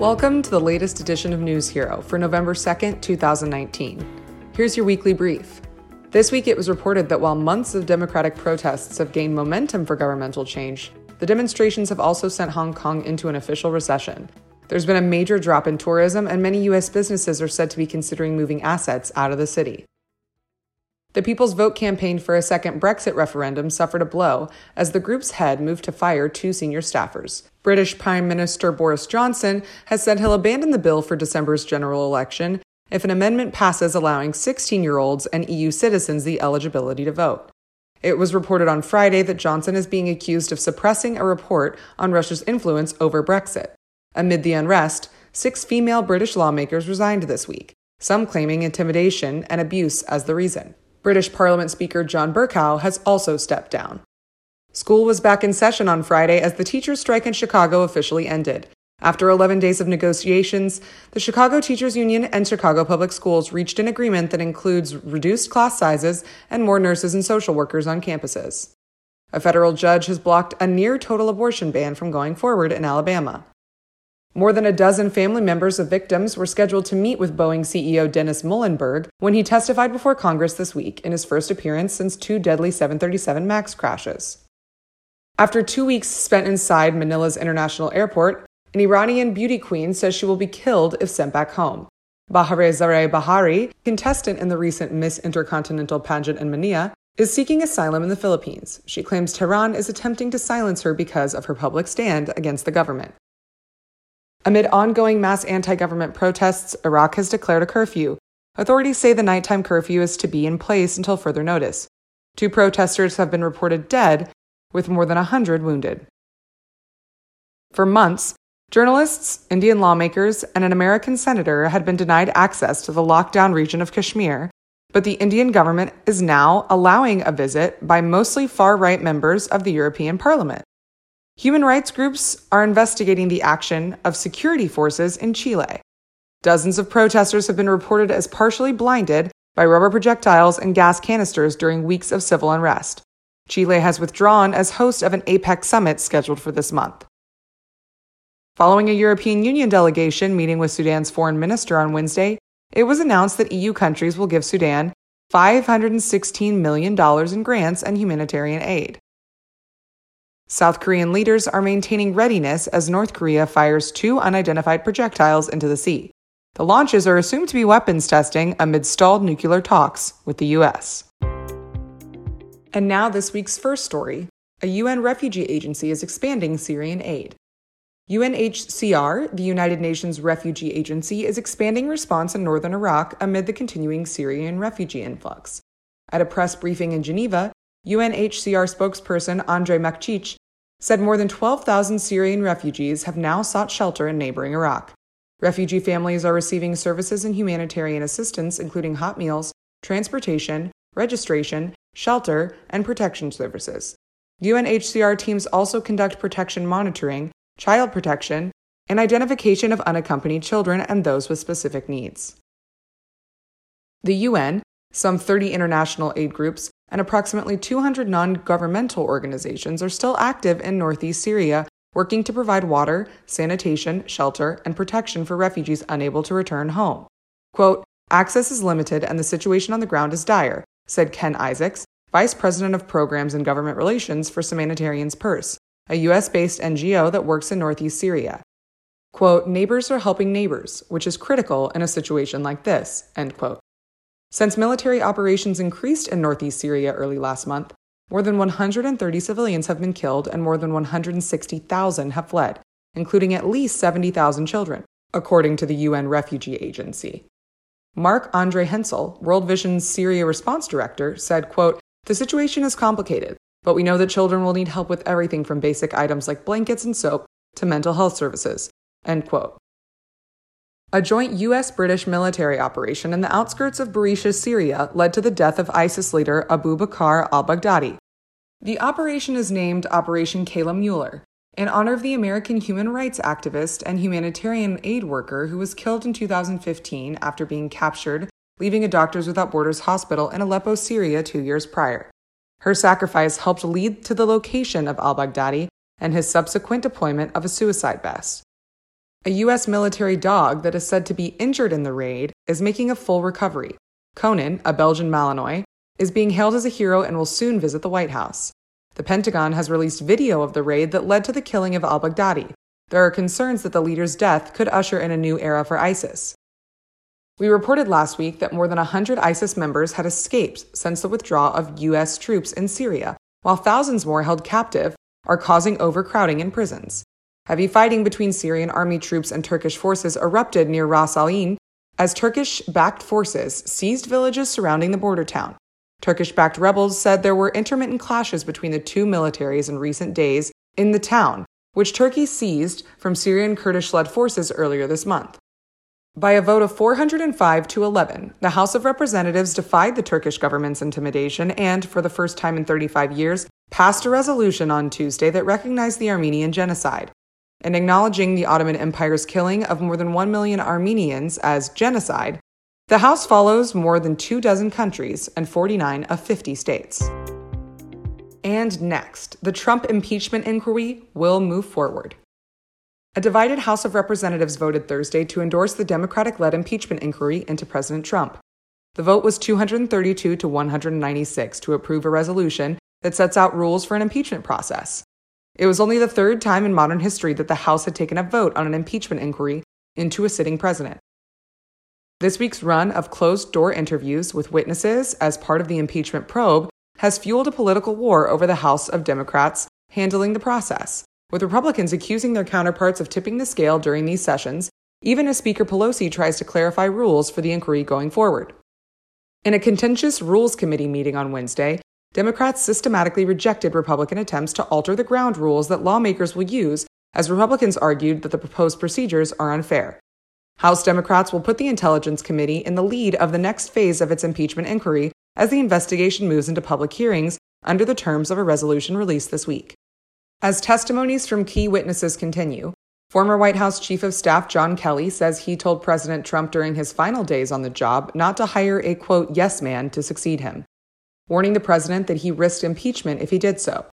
Welcome to the latest edition of News Hero for November 2nd, 2019. Here's your weekly brief. This week, it was reported that while months of democratic protests have gained momentum for governmental change, the demonstrations have also sent Hong Kong into an official recession. There's been a major drop in tourism, and many U.S. businesses are said to be considering moving assets out of the city. The People's Vote campaign for a second Brexit referendum suffered a blow as the group's head moved to fire two senior staffers. British Prime Minister Boris Johnson has said he'll abandon the bill for December's general election if an amendment passes allowing 16 year olds and EU citizens the eligibility to vote. It was reported on Friday that Johnson is being accused of suppressing a report on Russia's influence over Brexit. Amid the unrest, six female British lawmakers resigned this week, some claiming intimidation and abuse as the reason. British Parliament Speaker John Bercow has also stepped down. School was back in session on Friday as the teachers' strike in Chicago officially ended. After 11 days of negotiations, the Chicago Teachers Union and Chicago Public Schools reached an agreement that includes reduced class sizes and more nurses and social workers on campuses. A federal judge has blocked a near total abortion ban from going forward in Alabama. More than a dozen family members of victims were scheduled to meet with Boeing CEO Dennis Muilenburg when he testified before Congress this week in his first appearance since two deadly 737 MAX crashes. After two weeks spent inside Manila's international airport, an Iranian beauty queen says she will be killed if sent back home. Bahareh Zare Bahari, contestant in the recent Miss Intercontinental pageant in Manila, is seeking asylum in the Philippines. She claims Tehran is attempting to silence her because of her public stand against the government. Amid ongoing mass anti government protests, Iraq has declared a curfew. Authorities say the nighttime curfew is to be in place until further notice. Two protesters have been reported dead, with more than 100 wounded. For months, Journalists, Indian lawmakers, and an American senator had been denied access to the lockdown region of Kashmir, but the Indian government is now allowing a visit by mostly far right members of the European Parliament. Human rights groups are investigating the action of security forces in Chile. Dozens of protesters have been reported as partially blinded by rubber projectiles and gas canisters during weeks of civil unrest. Chile has withdrawn as host of an APEC summit scheduled for this month. Following a European Union delegation meeting with Sudan's foreign minister on Wednesday, it was announced that EU countries will give Sudan $516 million in grants and humanitarian aid. South Korean leaders are maintaining readiness as North Korea fires two unidentified projectiles into the sea. The launches are assumed to be weapons testing amid stalled nuclear talks with the U.S. And now, this week's first story a UN refugee agency is expanding Syrian aid. UNHCR, the United Nations Refugee Agency, is expanding response in northern Iraq amid the continuing Syrian refugee influx. At a press briefing in Geneva, UNHCR spokesperson Andrej Mahecic said more than 12,000 Syrian refugees have now sought shelter in neighboring Iraq. Refugee families are receiving services and humanitarian assistance, including hot meals, transportation, registration, shelter, and protection services. UNHCR teams also conduct protection monitoring child protection, and identification of unaccompanied children and those with specific needs. The UN, some 30 international aid groups, and approximately 200 non governmental organizations are still active in northeast Syria, working to provide water, sanitation, shelter, and protection for refugees unable to return home. Quote, Access is limited and the situation on the ground is dire, said Ken Isaacs, Vice President of Programs and Government Relations for Samaritan's Purse, a US based NGO that works in northeast Syria. Quote, neighbors are helping neighbors, which is critical in a situation like this, end quote. Since military operations increased in northeast Syria early last month, more than 130 civilians have been killed and more than 160,000 have fled, including at least 70,000 children, according to the UN Refugee Agency. Mark Andre Hensel, World Vision's Syria response director, said, quote, The situation is complicated, but we know that children will need help with everything from basic items like blankets and soap to mental health services. End quote. A joint US British military operation in the outskirts of Barisha, Syria, led to the death of ISIS leader Abu Bakr al Baghdadi. The operation is named Operation Kayla Mueller, in honor of the American human rights activist and humanitarian aid worker who was killed in 2015 after being captured, leaving a Doctors Without Borders hospital in Aleppo, Syria, two years prior. Her sacrifice helped lead to the location of al Baghdadi and his subsequent deployment of a suicide vest. A U.S. military dog that is said to be injured in the raid is making a full recovery. Conan, a Belgian Malinois, is being hailed as a hero and will soon visit the White House. The Pentagon has released video of the raid that led to the killing of al Baghdadi. There are concerns that the leader's death could usher in a new era for ISIS. We reported last week that more than 100 ISIS members had escaped since the withdrawal of U.S. troops in Syria, while thousands more held captive are causing overcrowding in prisons. Heavy fighting between Syrian army troops and Turkish forces erupted near Ras Al Ain as Turkish backed forces seized villages surrounding the border town. Turkish backed rebels said there were intermittent clashes between the two militaries in recent days in the town, which Turkey seized from Syrian Kurdish led forces earlier this month. By a vote of 405 to 11, the House of Representatives defied the Turkish government's intimidation and, for the first time in 35 years, passed a resolution on Tuesday that recognized the Armenian genocide. In acknowledging the Ottoman Empire's killing of more than 1 million Armenians as genocide, the House follows more than two dozen countries and 49 of 50 states. And next, the Trump impeachment inquiry will move forward. A divided House of Representatives voted Thursday to endorse the Democratic led impeachment inquiry into President Trump. The vote was 232 to 196 to approve a resolution that sets out rules for an impeachment process. It was only the third time in modern history that the House had taken a vote on an impeachment inquiry into a sitting president. This week's run of closed door interviews with witnesses as part of the impeachment probe has fueled a political war over the House of Democrats handling the process with Republicans accusing their counterparts of tipping the scale during these sessions, even as Speaker Pelosi tries to clarify rules for the inquiry going forward. In a contentious Rules Committee meeting on Wednesday, Democrats systematically rejected Republican attempts to alter the ground rules that lawmakers will use, as Republicans argued that the proposed procedures are unfair. House Democrats will put the Intelligence Committee in the lead of the next phase of its impeachment inquiry as the investigation moves into public hearings under the terms of a resolution released this week. As testimonies from key witnesses continue, former White House Chief of Staff John Kelly says he told President Trump during his final days on the job not to hire a quote, yes man to succeed him, warning the president that he risked impeachment if he did so.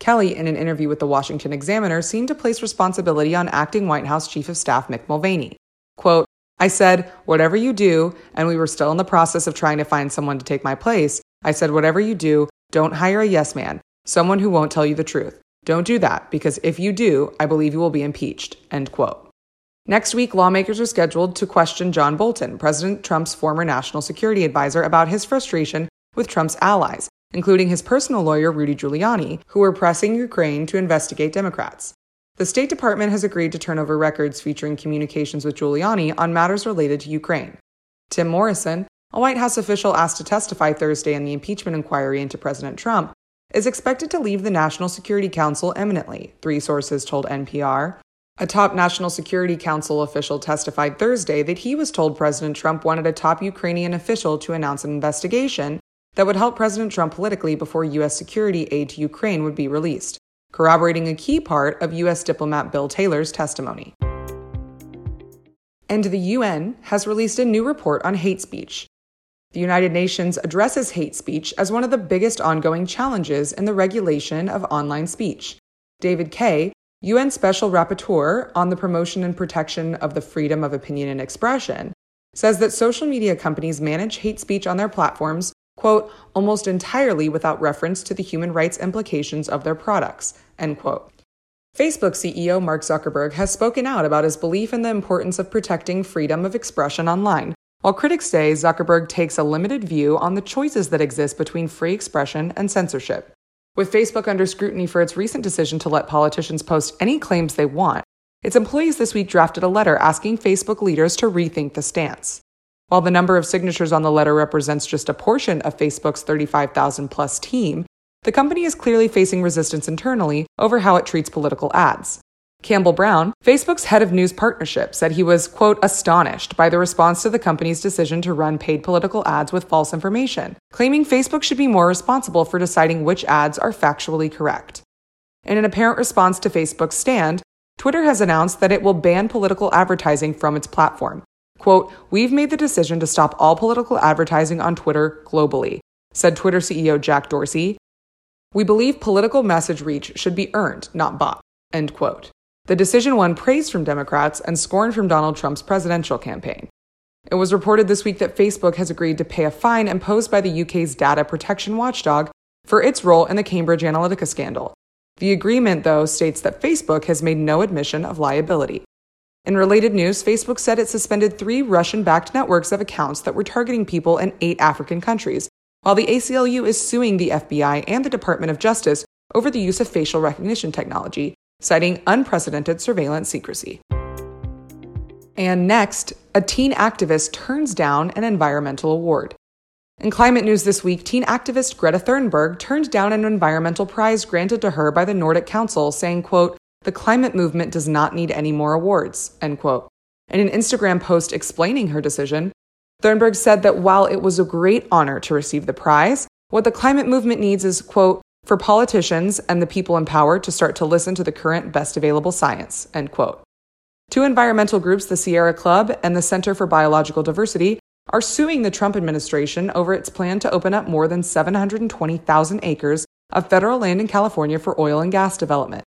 Kelly, in an interview with the Washington Examiner, seemed to place responsibility on acting White House Chief of Staff Mick Mulvaney. Quote, I said, whatever you do, and we were still in the process of trying to find someone to take my place. I said, whatever you do, don't hire a yes man, someone who won't tell you the truth. Don't do that, because if you do, I believe you will be impeached. End quote. Next week, lawmakers are scheduled to question John Bolton, President Trump's former national security advisor, about his frustration with Trump's allies, including his personal lawyer, Rudy Giuliani, who were pressing Ukraine to investigate Democrats. The State Department has agreed to turn over records featuring communications with Giuliani on matters related to Ukraine. Tim Morrison, a White House official asked to testify Thursday in the impeachment inquiry into President Trump, is expected to leave the National Security Council imminently, three sources told NPR. A top National Security Council official testified Thursday that he was told President Trump wanted a top Ukrainian official to announce an investigation that would help President Trump politically before U.S. security aid to Ukraine would be released, corroborating a key part of U.S. diplomat Bill Taylor's testimony. And the UN has released a new report on hate speech, the United Nations addresses hate speech as one of the biggest ongoing challenges in the regulation of online speech. David Kaye, UN Special Rapporteur on the promotion and protection of the freedom of opinion and expression, says that social media companies manage hate speech on their platforms, quote, almost entirely without reference to the human rights implications of their products, end quote. Facebook CEO Mark Zuckerberg has spoken out about his belief in the importance of protecting freedom of expression online, while critics say Zuckerberg takes a limited view on the choices that exist between free expression and censorship. With Facebook under scrutiny for its recent decision to let politicians post any claims they want, its employees this week drafted a letter asking Facebook leaders to rethink the stance. While the number of signatures on the letter represents just a portion of Facebook's 35,000 plus team, the company is clearly facing resistance internally over how it treats political ads. Campbell Brown, Facebook's head of news partnership, said he was, quote, astonished by the response to the company's decision to run paid political ads with false information, claiming Facebook should be more responsible for deciding which ads are factually correct. In an apparent response to Facebook's stand, Twitter has announced that it will ban political advertising from its platform. Quote, We've made the decision to stop all political advertising on Twitter globally, said Twitter CEO Jack Dorsey. We believe political message reach should be earned, not bought. End quote. The decision won praise from Democrats and scorn from Donald Trump's presidential campaign. It was reported this week that Facebook has agreed to pay a fine imposed by the UK's data protection watchdog for its role in the Cambridge Analytica scandal. The agreement, though, states that Facebook has made no admission of liability. In related news, Facebook said it suspended three Russian backed networks of accounts that were targeting people in eight African countries, while the ACLU is suing the FBI and the Department of Justice over the use of facial recognition technology, citing unprecedented surveillance secrecy. And next, a teen activist turns down an environmental award. In climate news this week, teen activist Greta Thunberg turned down an environmental prize granted to her by the Nordic Council, saying, quote, the climate movement does not need any more awards, end quote. In an Instagram post explaining her decision, Thunberg said that while it was a great honor to receive the prize, what the climate movement needs is, quote, for politicians and the people in power to start to listen to the current best available science, end quote. Two environmental groups, the Sierra Club and the Center for Biological Diversity, are suing the Trump administration over its plan to open up more than 720,000 acres of federal land in California for oil and gas development.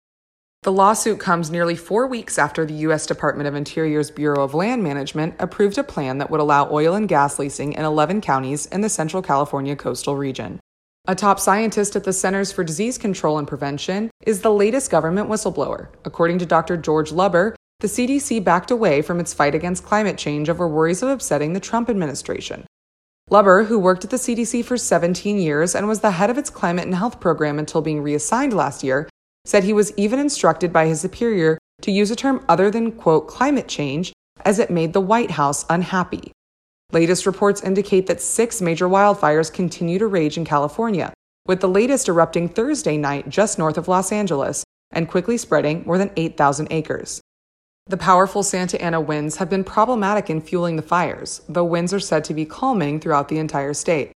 The lawsuit comes nearly four weeks after the U.S. Department of Interior's Bureau of Land Management approved a plan that would allow oil and gas leasing in 11 counties in the Central California coastal region. A top scientist at the Centers for Disease Control and Prevention is the latest government whistleblower. According to Dr. George Luber, the CDC backed away from its fight against climate change over worries of upsetting the Trump administration. Luber, who worked at the CDC for 17 years and was the head of its climate and health program until being reassigned last year, said he was even instructed by his superior to use a term other than, quote, climate change, as it made the White House unhappy. Latest reports indicate that six major wildfires continue to rage in California, with the latest erupting Thursday night just north of Los Angeles and quickly spreading more than 8,000 acres. The powerful Santa Ana winds have been problematic in fueling the fires, though winds are said to be calming throughout the entire state.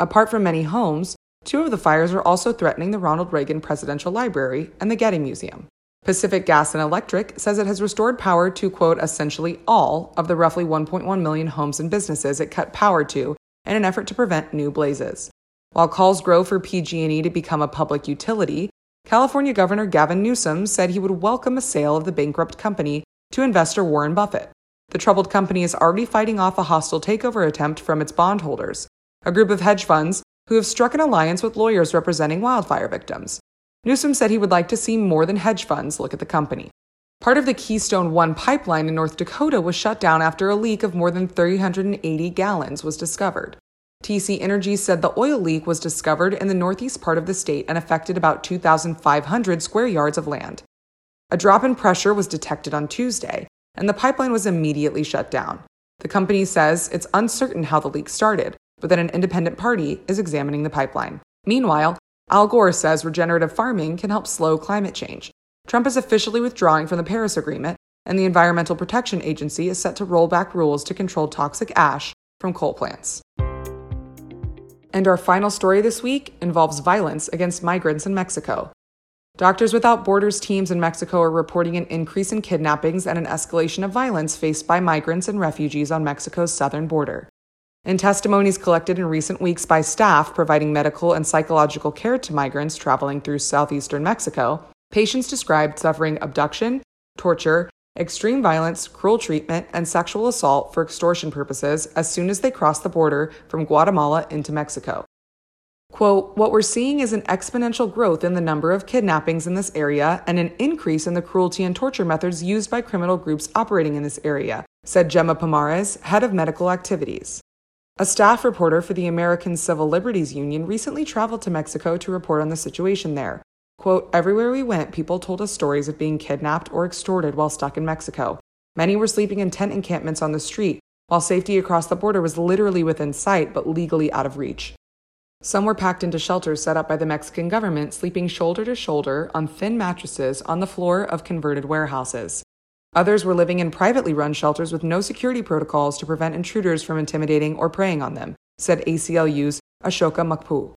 Apart from many homes, two of the fires are also threatening the Ronald Reagan Presidential Library and the Getty Museum. Pacific Gas and Electric says it has restored power to, quote, essentially all of the roughly 1.1 million homes and businesses it cut power to in an effort to prevent new blazes. While calls grow for PG&E to become a public utility, California Governor Gavin Newsom said he would welcome a sale of the bankrupt company to investor Warren Buffett. The troubled company is already fighting off a hostile takeover attempt from its bondholders, a group of hedge funds who have struck an alliance with lawyers representing wildfire victims. Newsom said he would like to see more than hedge funds look at the company. Part of the Keystone 1 pipeline in North Dakota was shut down after a leak of more than 380 gallons was discovered. TC Energy said the oil leak was discovered in the northeast part of the state and affected about 2,500 square yards of land. A drop in pressure was detected on Tuesday, and the pipeline was immediately shut down. The company says it's uncertain how the leak started, but that an independent party is examining the pipeline. Meanwhile, Al Gore says regenerative farming can help slow climate change. Trump is officially withdrawing from the Paris Agreement, and the Environmental Protection Agency is set to roll back rules to control toxic ash from coal plants. And our final story this week involves violence against migrants in Mexico. Doctors Without Borders teams in Mexico are reporting an increase in kidnappings and an escalation of violence faced by migrants and refugees on Mexico's southern border. In testimonies collected in recent weeks by staff providing medical and psychological care to migrants traveling through southeastern Mexico, patients described suffering abduction, torture, extreme violence, cruel treatment, and sexual assault for extortion purposes as soon as they cross the border from Guatemala into Mexico. Quote, what we're seeing is an exponential growth in the number of kidnappings in this area and an increase in the cruelty and torture methods used by criminal groups operating in this area, said Gemma Pomares, head of medical activities. A staff reporter for the American Civil Liberties Union recently traveled to Mexico to report on the situation there. Quote, Everywhere we went, people told us stories of being kidnapped or extorted while stuck in Mexico. Many were sleeping in tent encampments on the street, while safety across the border was literally within sight but legally out of reach. Some were packed into shelters set up by the Mexican government, sleeping shoulder to shoulder on thin mattresses on the floor of converted warehouses. Others were living in privately run shelters with no security protocols to prevent intruders from intimidating or preying on them, said ACLU's Ashoka Mukpo.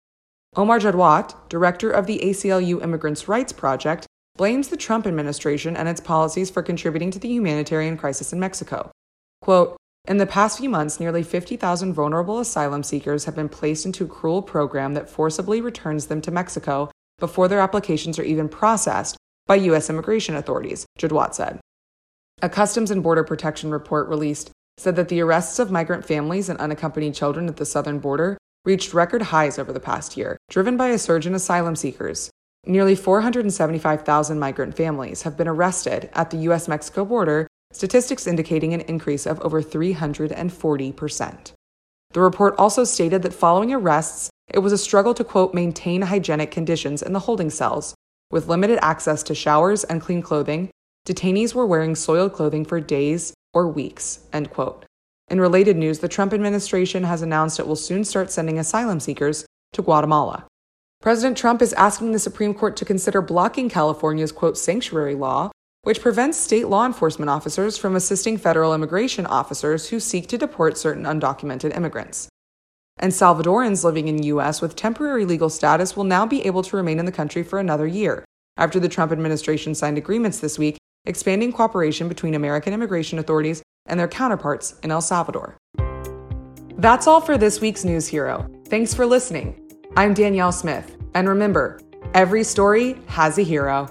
Omar Jadwat, director of the ACLU Immigrants' Rights Project, blames the Trump administration and its policies for contributing to the humanitarian crisis in Mexico. Quote, in the past few months, nearly 50,000 vulnerable asylum seekers have been placed into a cruel program that forcibly returns them to Mexico before their applications are even processed by U.S. immigration authorities, Jadwat said. A Customs and Border Protection report released said that the arrests of migrant families and unaccompanied children at the southern border reached record highs over the past year, driven by a surge in asylum seekers. Nearly 475,000 migrant families have been arrested at the U.S. Mexico border, statistics indicating an increase of over 340%. The report also stated that following arrests, it was a struggle to, quote, maintain hygienic conditions in the holding cells. With limited access to showers and clean clothing, detainees were wearing soiled clothing for days or weeks, end quote. In related news, the Trump administration has announced it will soon start sending asylum seekers to Guatemala. President Trump is asking the Supreme Court to consider blocking California's quote sanctuary law, which prevents state law enforcement officers from assisting federal immigration officers who seek to deport certain undocumented immigrants. And Salvadorans living in U.S. with temporary legal status will now be able to remain in the country for another year, after the Trump administration signed agreements this week expanding cooperation between American immigration authorities and their counterparts in El Salvador. That's all for this week's News Hero. Thanks for listening. I'm Danielle Smith, and remember, every story has a hero.